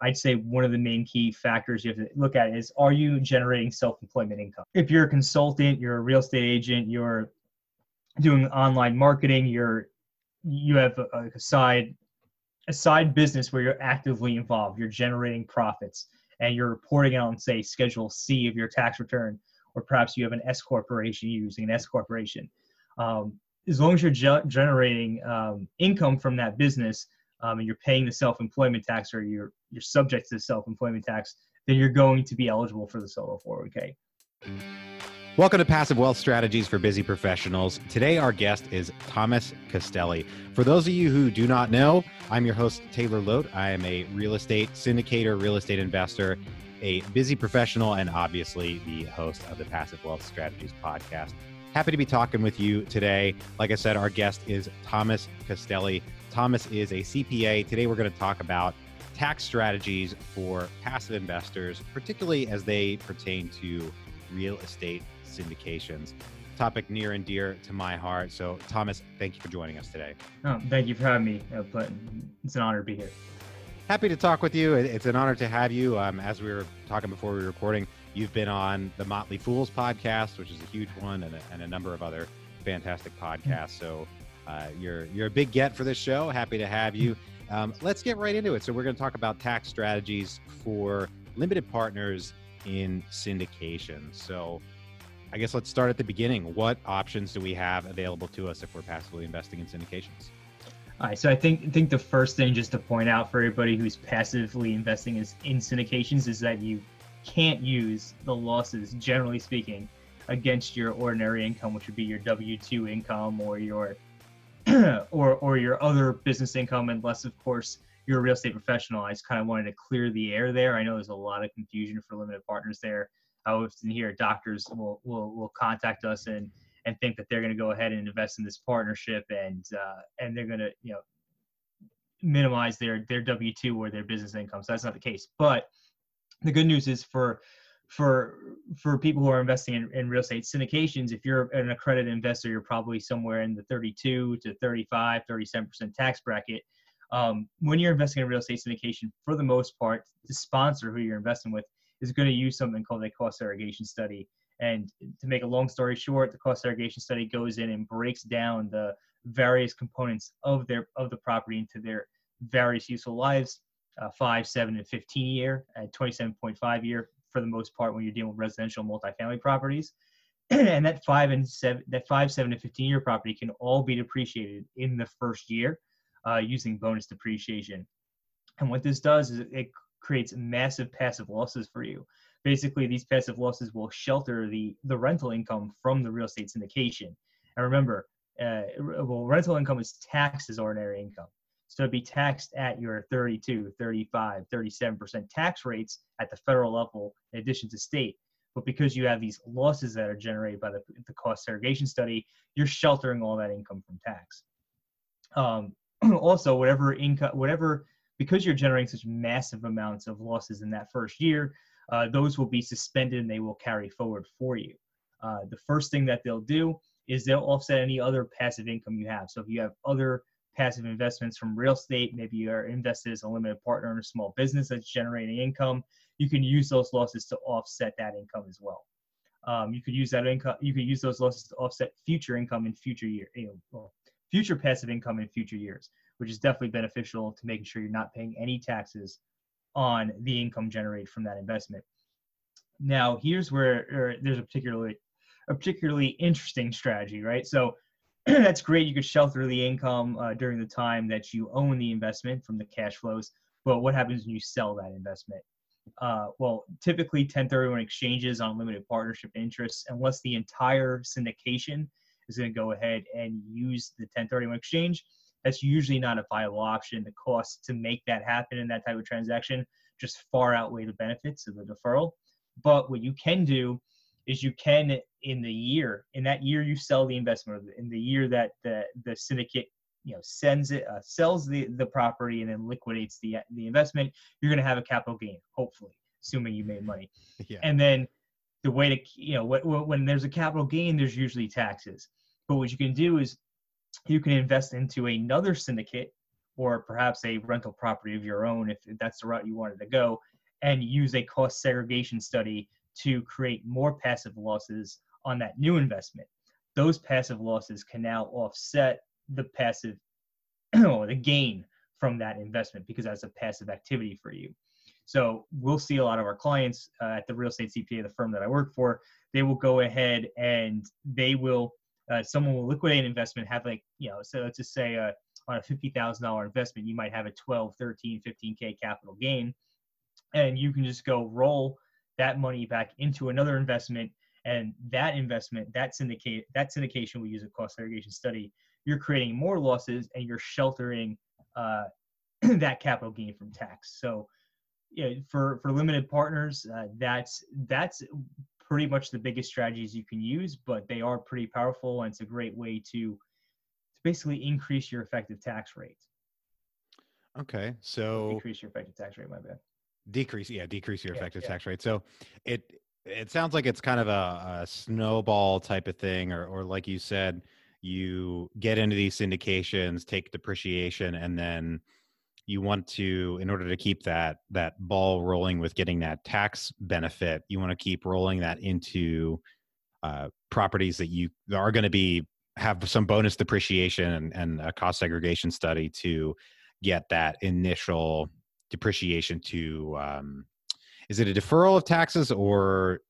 I'd say one of the main key factors you have to look at is are you generating self-employment income? If you're a consultant, you're a real estate agent, you're doing online marketing, you're you have a, a side a side business where you're actively involved, you're generating profits, and you're reporting out on say Schedule C of your tax return, or perhaps you have an S corporation using an S corporation. Um, as long as you're ge- generating um, income from that business um, and you're paying the self-employment tax or you're you're subject to the self-employment tax, then you're going to be eligible for the solo 401k. Welcome to Passive Wealth Strategies for Busy Professionals. Today, our guest is Thomas Castelli. For those of you who do not know, I'm your host, Taylor Loht. I am a real estate syndicator, real estate investor, a busy professional, and obviously the host of the Passive Wealth Strategies podcast. Happy to be talking with you today. Like I said, our guest is Thomas Castelli. Thomas is a CPA. Today, we're going to talk about tax strategies for passive investors, particularly as they pertain to real estate syndications. Topic near and dear to my heart. So, Thomas, thank you for joining us today. Oh, thank you for having me. Uh, but it's an honor to be here. Happy to talk with you. It's an honor to have you. Um, as we were talking before we were recording, you've been on the Motley Fools podcast, which is a huge one, and a, and a number of other fantastic podcasts. So, uh, you're you're a big get for this show. Happy to have you. Um, let's get right into it. So, we're going to talk about tax strategies for limited partners in syndication. So, I guess let's start at the beginning. What options do we have available to us if we're passively investing in syndications? All right, so I think I think the first thing just to point out for everybody who's passively investing is in syndications is that you can't use the losses, generally speaking, against your ordinary income, which would be your W two income or your or or your other business income, unless of course you're a real estate professional. I just kind of wanted to clear the air there. I know there's a lot of confusion for limited partners there. I often hear doctors will will, will contact us and and think that they're going to go ahead and invest in this partnership and uh, and they're going to you know minimize their their W two or their business income. So that's not the case. But the good news is for for for people who are investing in, in real estate syndications, if you're an accredited investor, you're probably somewhere in the 32 to 35, 37 percent tax bracket. Um, when you're investing in real estate syndication, for the most part, the sponsor who you're investing with is going to use something called a cost segregation study. And to make a long story short, the cost segregation study goes in and breaks down the various components of their of the property into their various useful lives, uh, five, seven, and 15 year, and 27.5 year for the most part when you're dealing with residential multifamily properties. and that five and seven, that five, seven, and 15 year property can all be depreciated in the first year uh, using bonus depreciation. And what this does is it creates massive passive losses for you. Basically, these passive losses will shelter the, the rental income from the real estate syndication. And remember, uh, well, rental income is taxed as ordinary income. So it'd be taxed at your 32, 35, 37% tax rates at the federal level in addition to state. But because you have these losses that are generated by the, the cost segregation study, you're sheltering all that income from tax. Um, also, whatever income, whatever because you're generating such massive amounts of losses in that first year, uh, those will be suspended and they will carry forward for you. Uh, the first thing that they'll do is they'll offset any other passive income you have. So if you have other passive investments from real estate, maybe you are invested as a limited partner in a small business that's generating income, you can use those losses to offset that income as well. Um, you could use that income. You could use those losses to offset future income in future year, you know, future passive income in future years which is definitely beneficial to making sure you're not paying any taxes on the income generated from that investment. Now, here's where there's a particularly a particularly interesting strategy, right? So that's great. You could shelter the income uh, during the time that you own the investment from the cash flows. But what happens when you sell that investment? Uh, well, typically 1031 exchanges on limited partnership interests, unless the entire syndication is going to go ahead and use the 1031 exchange, that's usually not a viable option. The costs to make that happen in that type of transaction just far outweigh the benefits of the deferral. But what you can do is you can in the year in that year you sell the investment in the year that the the syndicate you know sends it uh, sells the the property and then liquidates the the investment you're going to have a capital gain hopefully assuming you made money yeah. and then the way to you know when, when there's a capital gain there's usually taxes but what you can do is you can invest into another syndicate or perhaps a rental property of your own if that's the route you wanted to go, and use a cost segregation study to create more passive losses on that new investment. Those passive losses can now offset the passive or the gain from that investment because that's a passive activity for you. So we'll see a lot of our clients uh, at the real estate CPA, the firm that I work for, they will go ahead and they will, uh, someone will liquidate an investment, have like, you know, so let's just say uh, on a $50,000 investment, you might have a 12, 13, 15K capital gain. And you can just go roll that money back into another investment. And that investment, that syndicate, that syndication we use a cost segregation study, you're creating more losses and you're sheltering uh, that capital gain from tax. So yeah, for for limited partners, uh, that's that's pretty much the biggest strategies you can use, but they are pretty powerful, and it's a great way to to basically increase your effective tax rate. Okay, so increase your effective tax rate. My bad. Decrease, yeah, decrease your yeah, effective yeah. tax rate. So it it sounds like it's kind of a, a snowball type of thing, or or like you said, you get into these syndications, take depreciation, and then you want to in order to keep that that ball rolling with getting that tax benefit you want to keep rolling that into uh, properties that you are going to be have some bonus depreciation and, and, a cost segregation study to get that initial depreciation to um, is it a deferral of taxes or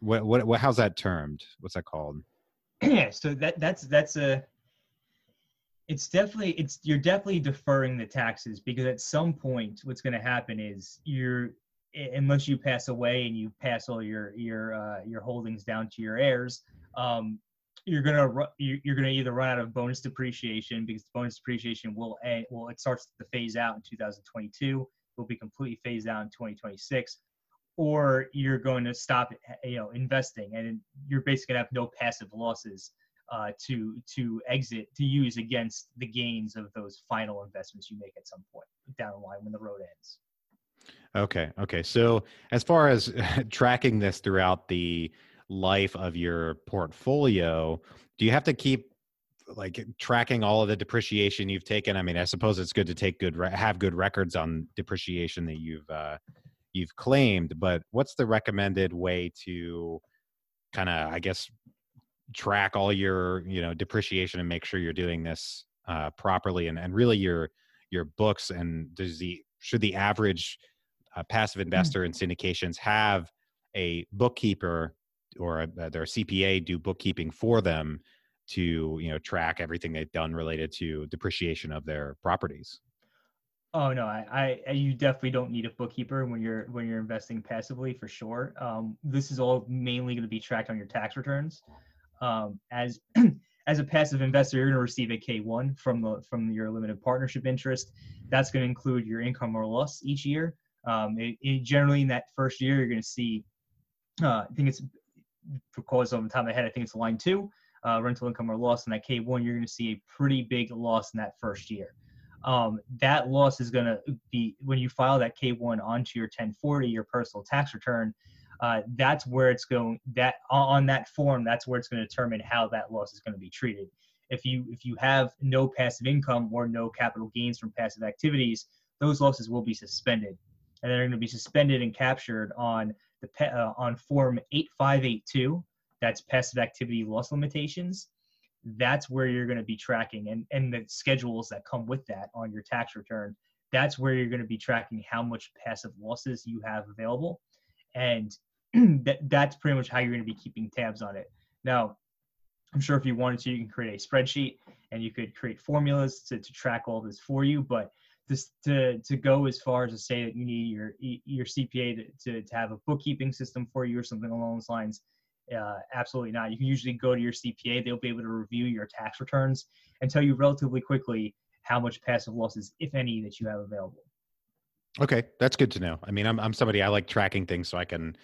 what, what, what how's that termed? What's that called? Yeah so that that's that's a it's definitely it's you're definitely deferring the taxes because at some point what's going to happen is you're unless you pass away and you pass all your your uh, your holdings down to your heirs um, you're gonna you're gonna either run out of bonus depreciation because the bonus depreciation will end, well it starts to phase out in 2022 will be completely phased out in 2026 or you're going to stop you know investing and you're basically gonna have no passive losses uh, to to exit to use against the gains of those final investments you make at some point down the line when the road ends. Okay. Okay. So as far as tracking this throughout the life of your portfolio, do you have to keep like tracking all of the depreciation you've taken? I mean, I suppose it's good to take good have good records on depreciation that you've uh, you've claimed, but what's the recommended way to kind of, I guess, track all your you know depreciation and make sure you're doing this uh, properly and, and really your your books and does the should the average uh, passive mm-hmm. investor in syndications have a bookkeeper or a, their CPA do bookkeeping for them to you know track everything they've done related to depreciation of their properties oh no I, I you definitely don't need a bookkeeper when you're when you're investing passively for sure um, this is all mainly going to be tracked on your tax returns um, as as a passive investor, you're going to receive a K1 from the from your limited partnership interest. That's going to include your income or loss each year. Um, it, it, generally, in that first year, you're going to see. Uh, I think it's for cause on the top of my head. I think it's line two, uh, rental income or loss. In that K1, you're going to see a pretty big loss in that first year. Um, that loss is going to be when you file that K1 onto your 1040, your personal tax return uh, that's where it's going that on that form that's where it's going to determine how that loss is going to be treated if you if you have no passive income or no capital gains from passive activities those losses will be suspended and they're going to be suspended and captured on the uh, on form 8582 that's passive activity loss limitations that's where you're going to be tracking and and the schedules that come with that on your tax return that's where you're going to be tracking how much passive losses you have available and that that's pretty much how you're going to be keeping tabs on it. Now, I'm sure if you wanted to, you can create a spreadsheet and you could create formulas to, to track all this for you. But this to to go as far as to say that you need your your CPA to, to, to have a bookkeeping system for you or something along those lines, uh, absolutely not. You can usually go to your CPA; they'll be able to review your tax returns and tell you relatively quickly how much passive losses, if any, that you have available. Okay, that's good to know. I mean, I'm I'm somebody I like tracking things so I can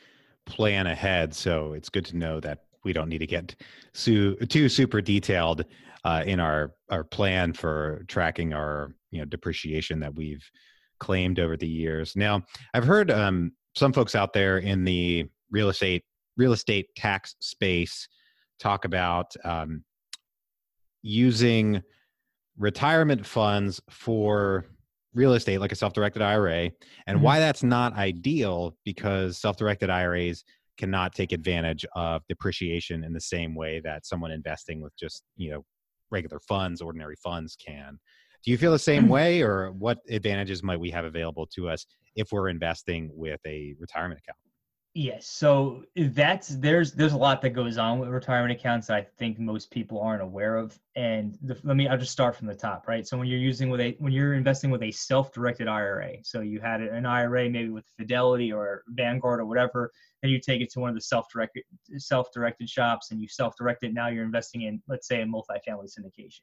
plan ahead. So it's good to know that we don't need to get su- too super detailed uh, in our our plan for tracking our you know depreciation that we've claimed over the years. Now, I've heard um, some folks out there in the real estate real estate tax space talk about um, using retirement funds for real estate like a self-directed IRA and Mhm. why that's not ideal because self-directed IRAs cannot take advantage of depreciation in the same way that someone investing with just, you know, regular funds, ordinary funds can. Do you feel the same way or what advantages might we have available to us if we're investing with a retirement account? Yes, so eh, that's there's there's a lot that goes on with retirement accounts that I think most people aren't aware of. And the, let me I'll just start from the top, right? So when you're using with a when you're investing with a self-directed IRA, so you had an IRA maybe with Fidelity or Vanguard or whatever, and you take it to one of the self-directed self-directed shops and you self-direct it. Now you're investing in let's say a multifamily syndication.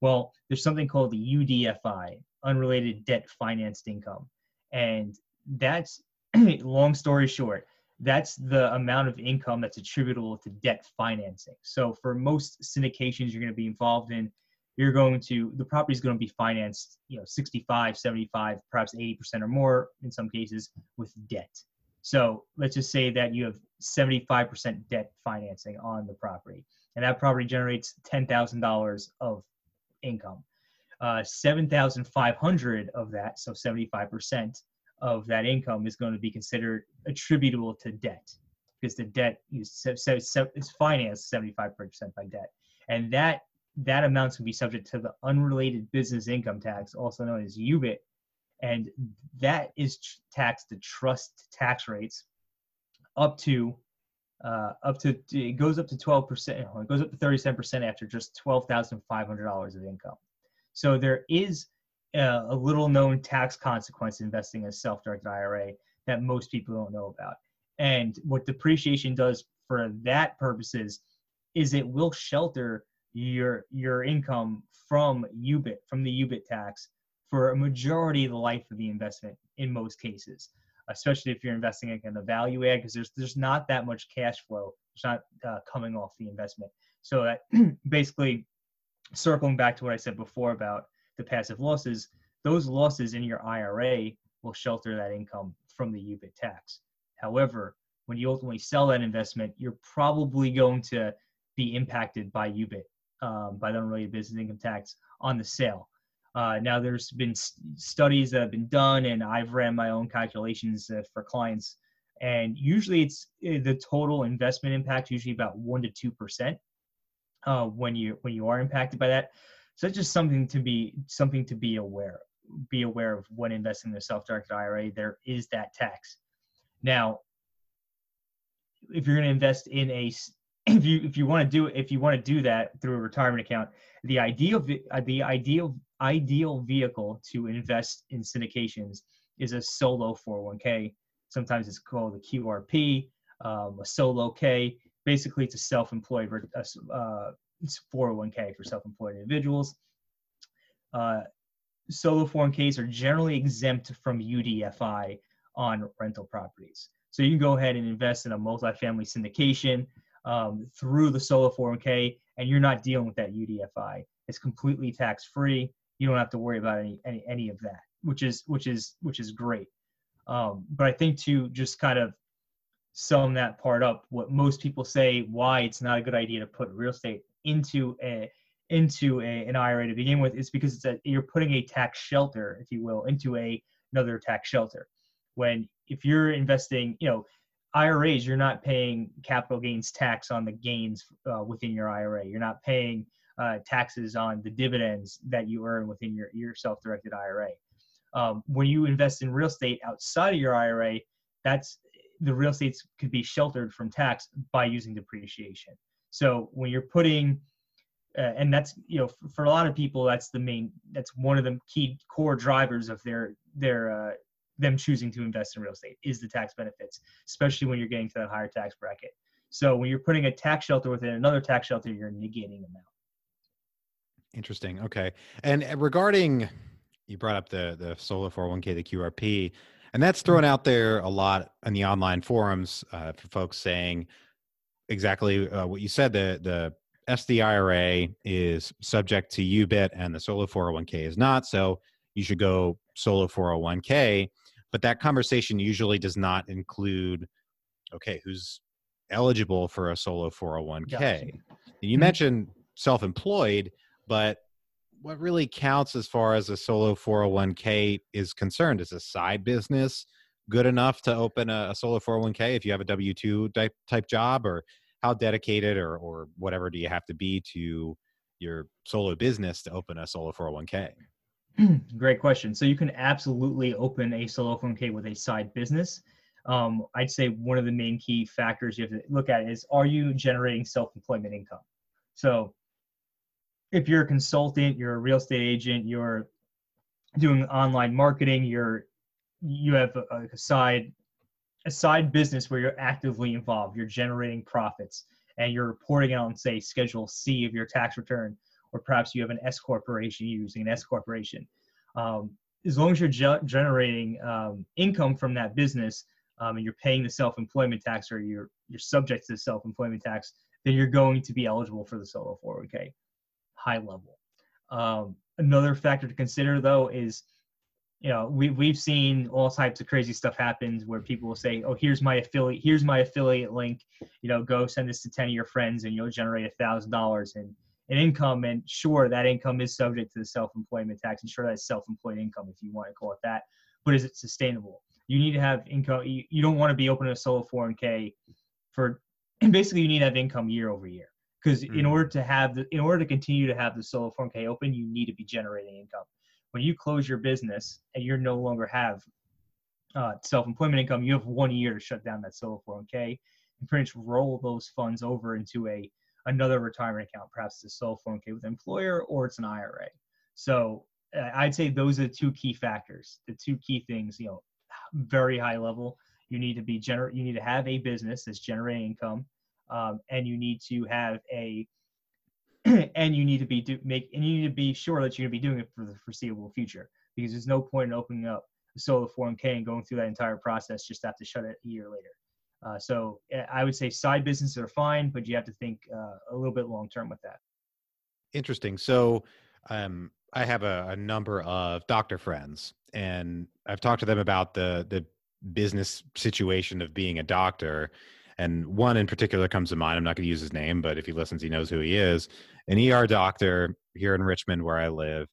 Well, there's something called the UDFI, unrelated debt financed income, and that's long story short that's the amount of income that's attributable to debt financing. So for most syndications you're going to be involved in, you're going to the property is going to be financed, you know, 65, 75, perhaps 80% or more in some cases with debt. So let's just say that you have 75% debt financing on the property, and that property generates $10,000 of income. Uh, 7,500 of that, so 75%, of that income is going to be considered attributable to debt because the debt is, is financed 75% by debt. And that that amount to be subject to the unrelated business income tax also known as UBIT and that is taxed to trust tax rates up to uh, up to it goes up to 12% it goes up to 37% after just $12,500 of income. So there is a little known tax consequence investing in a self-directed IRA that most people don't know about. And what depreciation does for that purposes is it will shelter your your income from UBIT from the UBIT tax for a majority of the life of the investment in most cases, especially if you're investing in the value add because there's there's not that much cash flow. It's not uh, coming off the investment. So that basically circling back to what I said before about the passive losses, those losses in your IRA will shelter that income from the UBIT tax. However, when you ultimately sell that investment, you're probably going to be impacted by UBIT, um, by the unrelated business income tax on the sale. Uh, now, there's been st- studies that have been done, and I've ran my own calculations uh, for clients, and usually it's uh, the total investment impact, usually about one to two percent, uh, when you when you are impacted by that. So it's just something to be something to be aware of. be aware of when investing in a self-directed IRA. There is that tax. Now, if you're going to invest in a if you if you want to do if you want to do that through a retirement account, the ideal uh, the ideal ideal vehicle to invest in syndications is a solo 401k. Sometimes it's called a QRP, um, a solo K. Basically, it's a self-employed uh, 401k for self-employed individuals. Uh, solo 401ks are generally exempt from UDFI on rental properties. So you can go ahead and invest in a multifamily syndication um, through the solo 401k, and you're not dealing with that UDFI. It's completely tax free. You don't have to worry about any, any any of that, which is which is which is great. Um, but I think to just kind of sum that part up, what most people say why it's not a good idea to put real estate into a into a, an IRA to begin with is because it's a, you're putting a tax shelter, if you will, into a another tax shelter. When if you're investing, you know, IRAs, you're not paying capital gains tax on the gains uh, within your IRA. You're not paying uh, taxes on the dividends that you earn within your, your self-directed IRA. Um, when you invest in real estate outside of your IRA, that's the real estates could be sheltered from tax by using depreciation. So when you're putting uh, and that's you know for, for, a lot of people that's the main that's one of the key core drivers of their their uh, them choosing to invest in real estate is the tax benefits especially when you're getting to that higher tax bracket. So when you're putting a tax shelter within another tax shelter you're negating them out. Interesting. Okay. And uh, regarding you brought up the the solo 401k the qrp and that's thrown out there a lot in the online forums uh, for folks saying exactly uh, what you said the the SDIRA is subject to UBIT and the solo 401k is not. So you should go solo 401k. But that conversation usually does not include, okay, who's eligible for a solo 401k? Gotcha. You mm-hmm. mentioned self employed, but what really counts as far as a solo 401k is concerned? Is a side business good enough to open a, a solo 401k if you have a W 2 type, type job? Or how dedicated or, or whatever do you have to be to your solo business to open a solo 401k? Great question. So you can absolutely open a solo 401k with a side business. Um, I'd say one of the main key factors you have to look at is are you generating self-employment income? So if you're a consultant, you're a real estate agent, you're doing online marketing, you're you have a, a side a side business where you're actively involved, you're generating profits, and you're reporting on, say, Schedule C of your tax return, or perhaps you have an S corporation using an S corporation. Um, as long as you're ge- generating um, income from that business um, and you're paying the self-employment tax or you're you're subject to the self-employment tax, then you're going to be eligible for the solo 401k high level. Um, another factor to consider though is you know we, we've seen all types of crazy stuff happens where people will say oh here's my affiliate here's my affiliate link you know go send this to 10 of your friends and you'll generate a thousand dollars in, in income. And sure that income is subject to the self-employment tax and sure that's self-employed income if you want to call it that but is it sustainable? You need to have income you, you don't want to be opening a solo 401k for and basically you need to have income year over year because mm-hmm. in order to have the in order to continue to have the solo 401k open you need to be generating income when you close your business and you no longer have uh, self-employment income, you have one year to shut down that solo 401k and pretty much roll those funds over into a another retirement account, perhaps it's a solo 401k with an employer or it's an IRA. So uh, I'd say those are the two key factors, the two key things. You know, very high level. You need to be gener- You need to have a business that's generating income, um, and you need to have a and you need to be do, make and you need to be sure that you're going to be doing it for the foreseeable future because there's no point in opening up a solo 401k and going through that entire process just to have to shut it a year later. Uh, so eh, I would say side businesses are fine, but you have to think uh, a little bit long term with that. Interesting. So um, I have a, a number of doctor friends, and I've talked to them about the the business situation of being a doctor and one in particular comes to mind. I'm not going to use his name, but if he listens, he knows who he is. An ER doctor here in Richmond, where I live,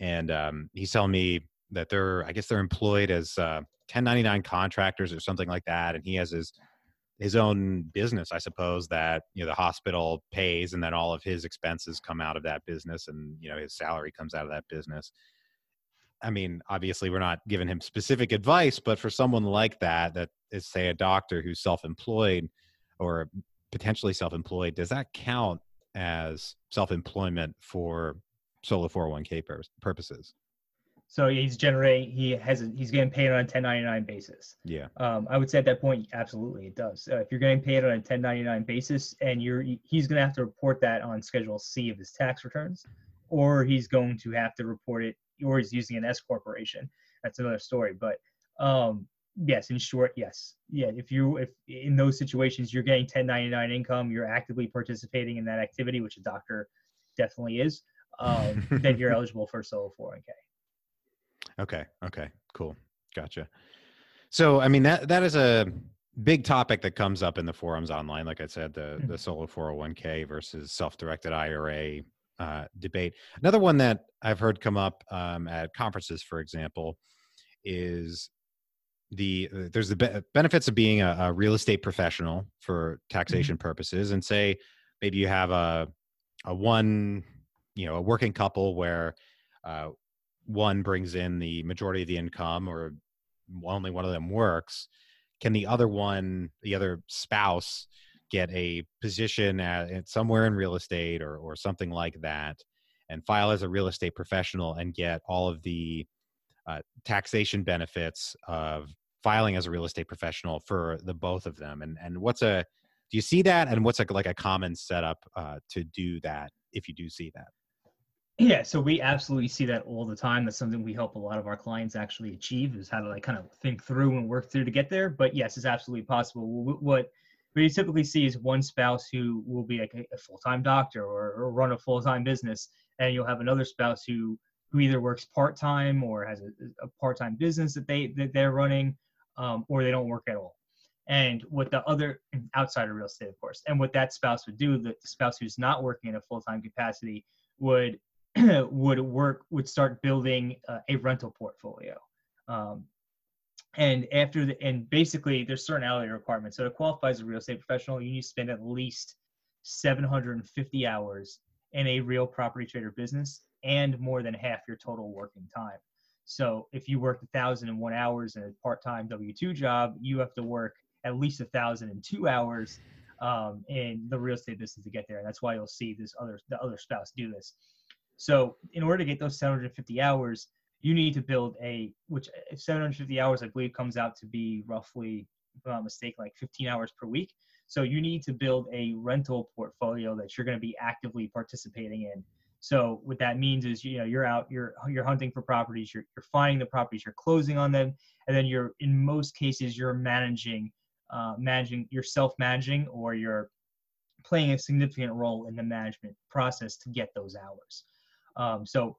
and um, he's telling me that they're, I guess, they're employed as uh, 1099 contractors or something like that, and he has his his own business, I suppose, that you know the hospital pays, and then all of his expenses come out of that business, and you know his salary comes out of that business. I mean, obviously, we're not giving him specific advice, but for someone like that, that is, say, a doctor who's self employed or potentially self employed, does that count as self employment for solo 401k pur- purposes? So he's generating, he has, a, he's getting paid on a 1099 basis. Yeah. Um, I would say at that point, absolutely, it does. Uh, if you're getting paid on a 1099 basis, and you're, he's going to have to report that on Schedule C of his tax returns, or he's going to have to report it or he's using an S corporation. That's another story. But um, yes, in short, yes, yeah. If you if in those situations you're getting 1099 income, you're actively participating in that activity, which a doctor definitely is. Um, then you're eligible for solo 401k. Okay. Okay. Cool. Gotcha. So, I mean that that is a big topic that comes up in the forums online. Like I said, the mm-hmm. the solo 401k versus self-directed IRA uh, debate. Another one that I've heard come up um, at conferences, for example, is the uh, there's the be- benefits of being a, a, real estate professional for mm-hmm. taxation mm-hmm. purposes, and say maybe you have a a one you know a working couple where uh, one brings in the majority of the income or only one of them works can the other one the other spouse get a position at, somewhere in real estate or, or something like that and file as a real estate professional and get all of the uh, taxation benefits of filing as a real estate professional for the both of them and and what's a do you see that? And what's a, like a common setup uh, to do that if you do see that? Yeah so we absolutely see that all the time. That's something we help a lot of our clients actually achieve is how to like kind of think through and work through to get there. But yes it's absolutely possible. What what you typically see is one spouse who will be like a, full-time doctor or, or, run a full-time business and you'll have another spouse who who either works part-time or has a, a part-time business that they that they're running um, or they don't work at all and what the other outside of real estate of course and what that spouse would do the spouse who's not working in a full-time capacity would would work would start building uh, a rental portfolio. Um, and after the and basically there's certain hourly requirements. So to qualify as a real estate professional, you need to spend at least 750 hours in a real property trader business and more than half your total working time. So if you work 1,001 hours in a part-time W-2 job, you have to work at least 1,002 hours um, in the real estate business to get there. And that's why you'll see this other the other spouse do this. So in order to get those 750 hours, you need to build a which 750 hours I believe comes out to be roughly, if I'm not mistaken, like 15 hours per week. So you need to build a rental portfolio that you're going to be actively participating in. So what that means is you know you're out you're you're hunting for properties, you're you're finding the properties, you're closing on them, and then you're in most cases you're managing uh, managing you're self managing or you're playing a significant role in the management process to get those hours. Um, so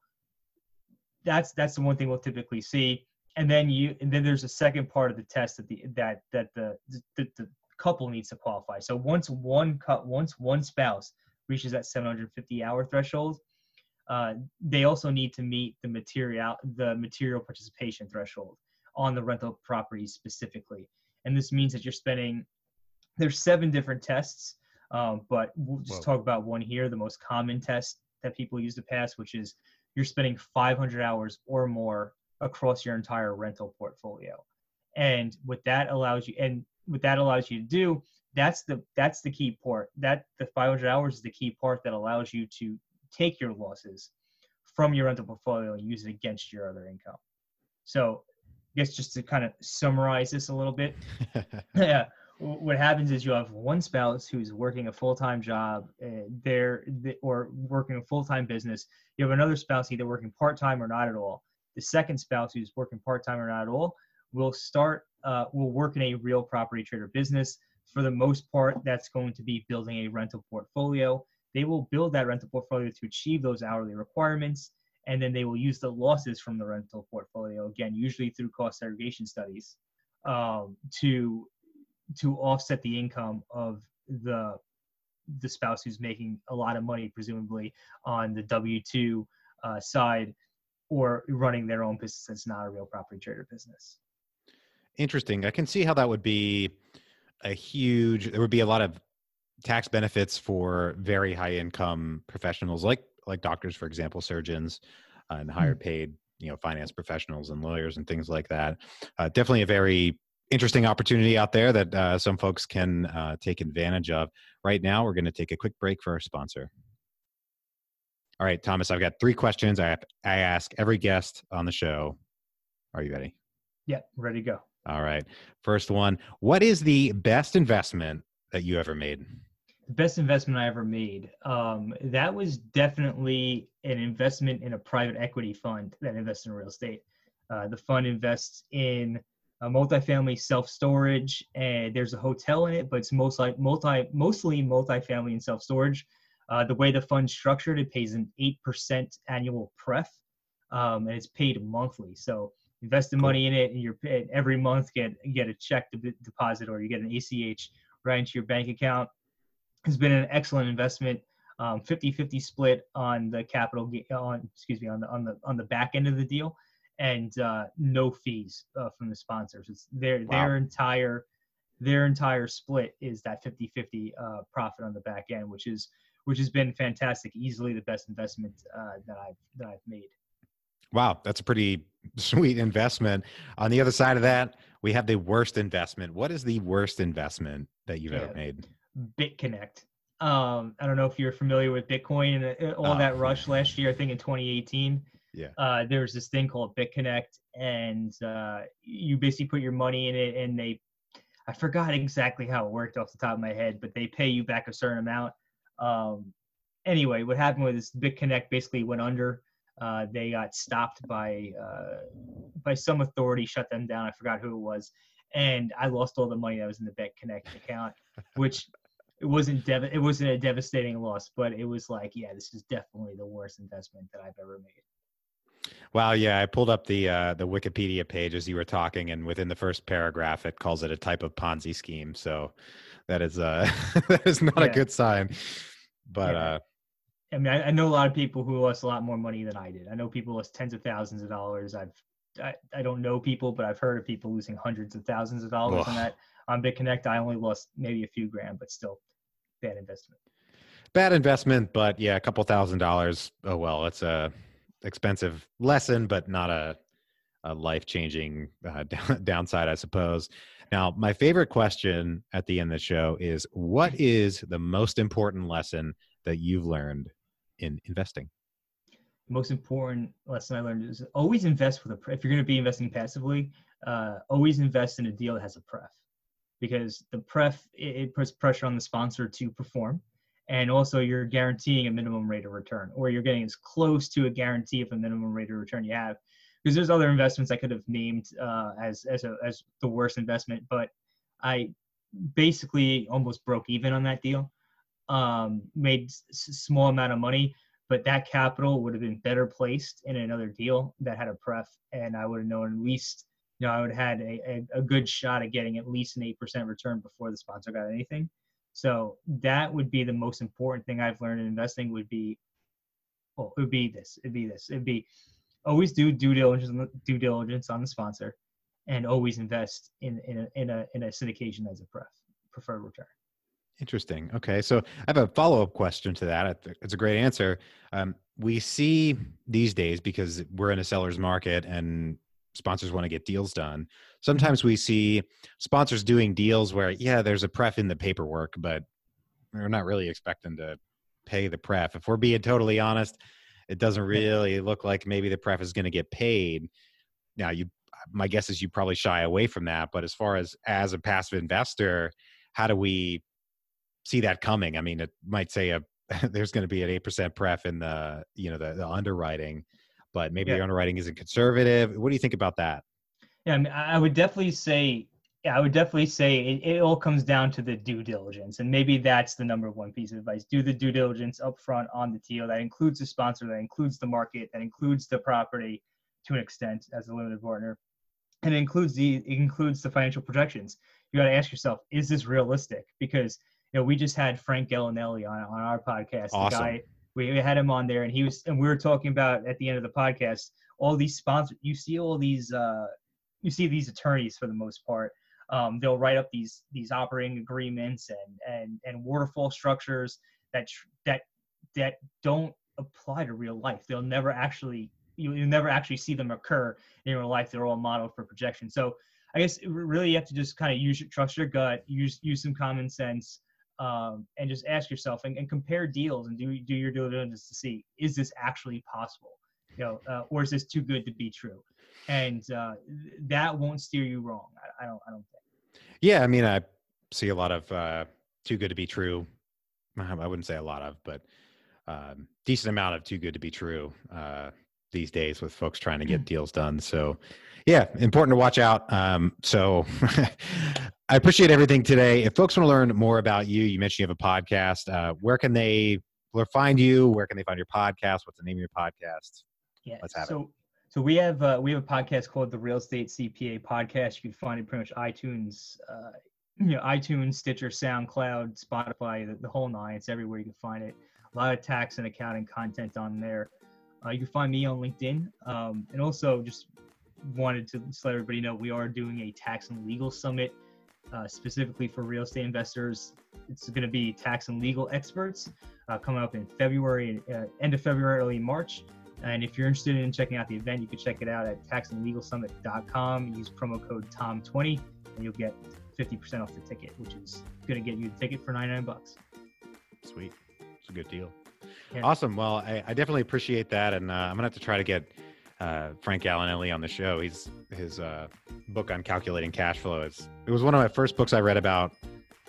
that's that's the one thing we'll typically see. And then you and then there's a second part of the test that the that that the the, the couple needs to qualify. So once one cut once one spouse reaches that 750 hour threshold, uh, they also need to meet the material the material participation threshold on the rental property specifically. And this means that you're spending there's seven different tests, um, but we'll just Whoa. talk about one here, the most common test that people use to pass, which is you're spending 500 hours or more across your entire rental portfolio. And what that allows you, and what that allows you to do, that's the that's the key part. That the 500 hours is the key part that allows you to take your losses from your rental portfolio and use it against your other income. So, I guess just to kind of summarize this a little bit, yeah, what happens is you have one spouse who's working a full-time job uh, there or working a full-time business. You have another spouse either working part-time or not at all. The second spouse who's working part-time or not at all will start uh, will work in a real property trader business. For the most part that's going to be building a rental portfolio they will build that rental portfolio to achieve those hourly requirements and then they will use the losses from the rental portfolio again usually through cost segregation studies um, to to offset the income of the the spouse who's making a lot of money, presumably on the W two uh, side, or running their own business that's not a real property trader business. Interesting. I can see how that would be a huge. There would be a lot of tax benefits for very high income professionals, like like doctors, for example, surgeons, uh, and higher mm-hmm. paid you know finance professionals and lawyers and things like that. Uh, definitely a very interesting opportunity out there that uh, some folks can uh, take advantage of. Right now, we're going to take a quick break for our sponsor. All right, Thomas, I've got three questions I, I ask every guest on the show. Are you ready? Yeah, ready to go. All right. First one What is the best investment that you ever made? The best investment I ever made. Um, that was definitely an investment in a private equity fund that invests in real estate. Uh, the fund invests in a multifamily self storage, and there's a hotel in it, but it's most like multi mostly multifamily and self storage. Uh, the way the fund's structured, it pays an eight percent annual pref, um, and it's paid monthly. So invest the money in it, and you're every month get get a check to deposit or you get an ACH right into your bank account. It's been an excellent investment. Um, 50-50 split on the capital on excuse me on the on the on the back end of the deal and uh, no fees uh, from the sponsors. It's their wow. their entire their entire split is that 50-50 uh, profit on the back end, which is which has been fantastic. Easily the best investment uh, that I've that I've made. Wow, that's a pretty sweet investment. On the other side of that, we have the worst investment. What is the worst investment that you've yeah. ever made? BitConnect. Um, I don't know if you're familiar with Bitcoin and uh, all oh. that rush last year. I think in 2018 yeah uh, there's this thing called bitconnect and uh, you basically put your money in it and they i forgot exactly how it worked off the top of my head but they pay you back a certain amount um, anyway what happened was bitconnect basically went under uh, they got stopped by uh, by some authority shut them down i forgot who it was and i lost all the money that was in the BitConnect account which it wasn't dev- it wasn't a devastating loss but it was like yeah this is definitely the worst investment that i've ever made Wow, yeah, I pulled up the uh, the Wikipedia page as you were talking, and within the first paragraph, it calls it a type of Ponzi scheme. So that is uh, that is not yeah. a good sign. But yeah. uh, I mean, I, I, know a lot of people who lost a lot more money than I did. I know people lost tens of thousands of dollars. I've, I, I don't know people, but I've heard of people losing hundreds of thousands of dollars Ugh. on that. On BitConnect, I only lost maybe a few grand, but still bad investment. Bad investment, but yeah, a couple thousand dollars. Oh well, it's a expensive lesson, but not a, a life changing uh, downside, I suppose. Now, my favorite question at the end of the show is what is the most important lesson that you've learned in investing? The most important lesson I learned is always invest with a, if you're going to be investing passively, uh, always invest in a deal that has a pref. Because the pref, it, it puts pressure on the sponsor to perform and also you're guaranteeing a minimum rate of return or you're getting as close to a guarantee of a minimum rate of return you have. Because there's other investments i could have named uh, as as a, as the worst investment but i basically almost broke even on that deal. Um, made s- small amount of money but that capital would have been better placed in another deal that had a pref and i would have known at least you know i would have had a, a, a good shot at getting at least an 8% return before the sponsor got anything so that would be the most important thing I've learned in investing would be, well, it would be this, it'd be this, it'd be always do due diligence, due diligence on the sponsor and always invest in, in a, in a, in a syndication as a pref, preferred return. Interesting. Okay. So I have a follow up question to that. It's a great answer. Um, we see these days because we're in a seller's market and sponsors want to get deals done. Sometimes we see sponsors doing deals where, yeah, there's a pref in the paperwork, but we're not really expecting to pay the pref. If we're being totally honest, it doesn't really look like maybe the pref is going to get paid. Now, you, my guess is you probably shy away from that. But as far as as a passive investor, how do we see that coming? I mean, it might say a there's going to be an eight percent pref in the you know the, the underwriting but maybe yeah. the underwriting isn't conservative. What do you think about that? Yeah, I, mean, I would definitely say, yeah, I would definitely say it, it, all comes down to the due diligence, and maybe that's the number one piece of advice: do the due diligence up front on the deal. That includes the sponsor, that includes the market, that includes the property to an extent as a limited partner, and it includes the it includes the financial projections. You got to ask yourself: Is this realistic? Because you know we just had Frank Gallinelli on on our podcast, awesome. the guy we, we had him on there and he was and we were talking about at the end of the podcast all these sponsors you see all these uh you see these attorneys for the most part um, they'll write up these these operating agreements and and and waterfall structures that that that don't apply to real life. They'll never actually you, you never actually see them occur in real life. They're all modeled for projection. So i guess really you have to just kind of use your trust your gut use use some common sense um, and just ask yourself and, and, compare deals and do do your due diligence to see is this actually possible, you know, uh, or is this too good to be true, and uh, that won't steer you wrong. I, I, don't I don't think. Yeah, I mean, I see a lot of uh, too good to be true. I wouldn't say a lot of, but um, decent amount of too good to be true uh, these days with folks trying to get mm. deals done. So, yeah, important to watch out. Um, so, I appreciate everything today. If folks want to learn more about you, you mentioned you have a podcast. Uh, where can they find you? Where can they find your podcast? What's the name of your podcast? Yeah, let's have so, it. So we have uh, we have a podcast called the Real Estate CPA Podcast. You can find it pretty much iTunes, uh, you know, iTunes, Stitcher, SoundCloud, Spotify, the, the, whole nine. It's everywhere you can find it. A lot of tax and accounting content on there. Uh, you can find me on LinkedIn, um, and also just wanted to let everybody know we are doing a tax and legal summit uh, specifically for real estate investors. It's going to be tax and legal experts uh, coming up in February, uh, end of February, early March. And if you're interested in checking out the event, you can check it out at taxandlegalsummit.com. Use promo code TOM20 and you'll get 50% off the ticket, which is going to get you the ticket for 99 bucks. Sweet. It's a good deal. Yeah. Awesome. Well, I, I, definitely appreciate that. And uh, I'm going to have to try to get uh, Frank Gallinelli on the show. He's his uh, book on calculating cash flow. It's, it was one of my first books I read about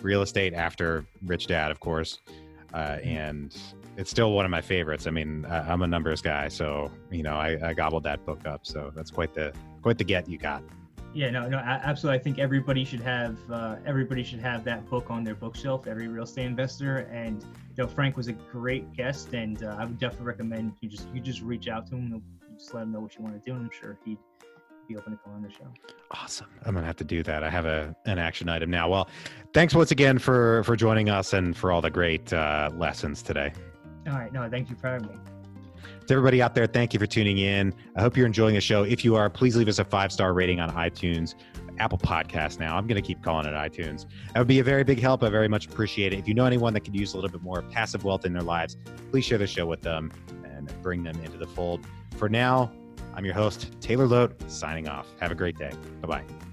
real estate after Rich Dad, of course, uh, mm-hmm. and it's still one of my favorites. I mean, I'm a numbers guy, so you know, I, I gobbled that book up. So that's quite the quite the get you got. Yeah, no, no, absolutely. I think everybody should have uh, everybody should have that book on their bookshelf. Every real estate investor, and you know, Frank was a great guest, and uh, I would definitely recommend you just you just reach out to him just let him know what you want to do. And I'm sure he'd be open to come on the show. Awesome. I'm gonna have to do that. I have a an action item now. Well, thanks once again for for joining us and for all the great uh, lessons today. All right. No, thank you for having me. To everybody out there, thank you for tuning in. I hope you're enjoying the show. If you are, please leave us a five star rating on iTunes, Apple Podcast. Now, I'm going to keep calling it iTunes. That would be a very big help. I very much appreciate it. If you know anyone that could use a little bit more passive wealth in their lives, please share the show with them and bring them into the fold. For now, I'm your host, Taylor Loht, signing off. Have a great day. Bye bye.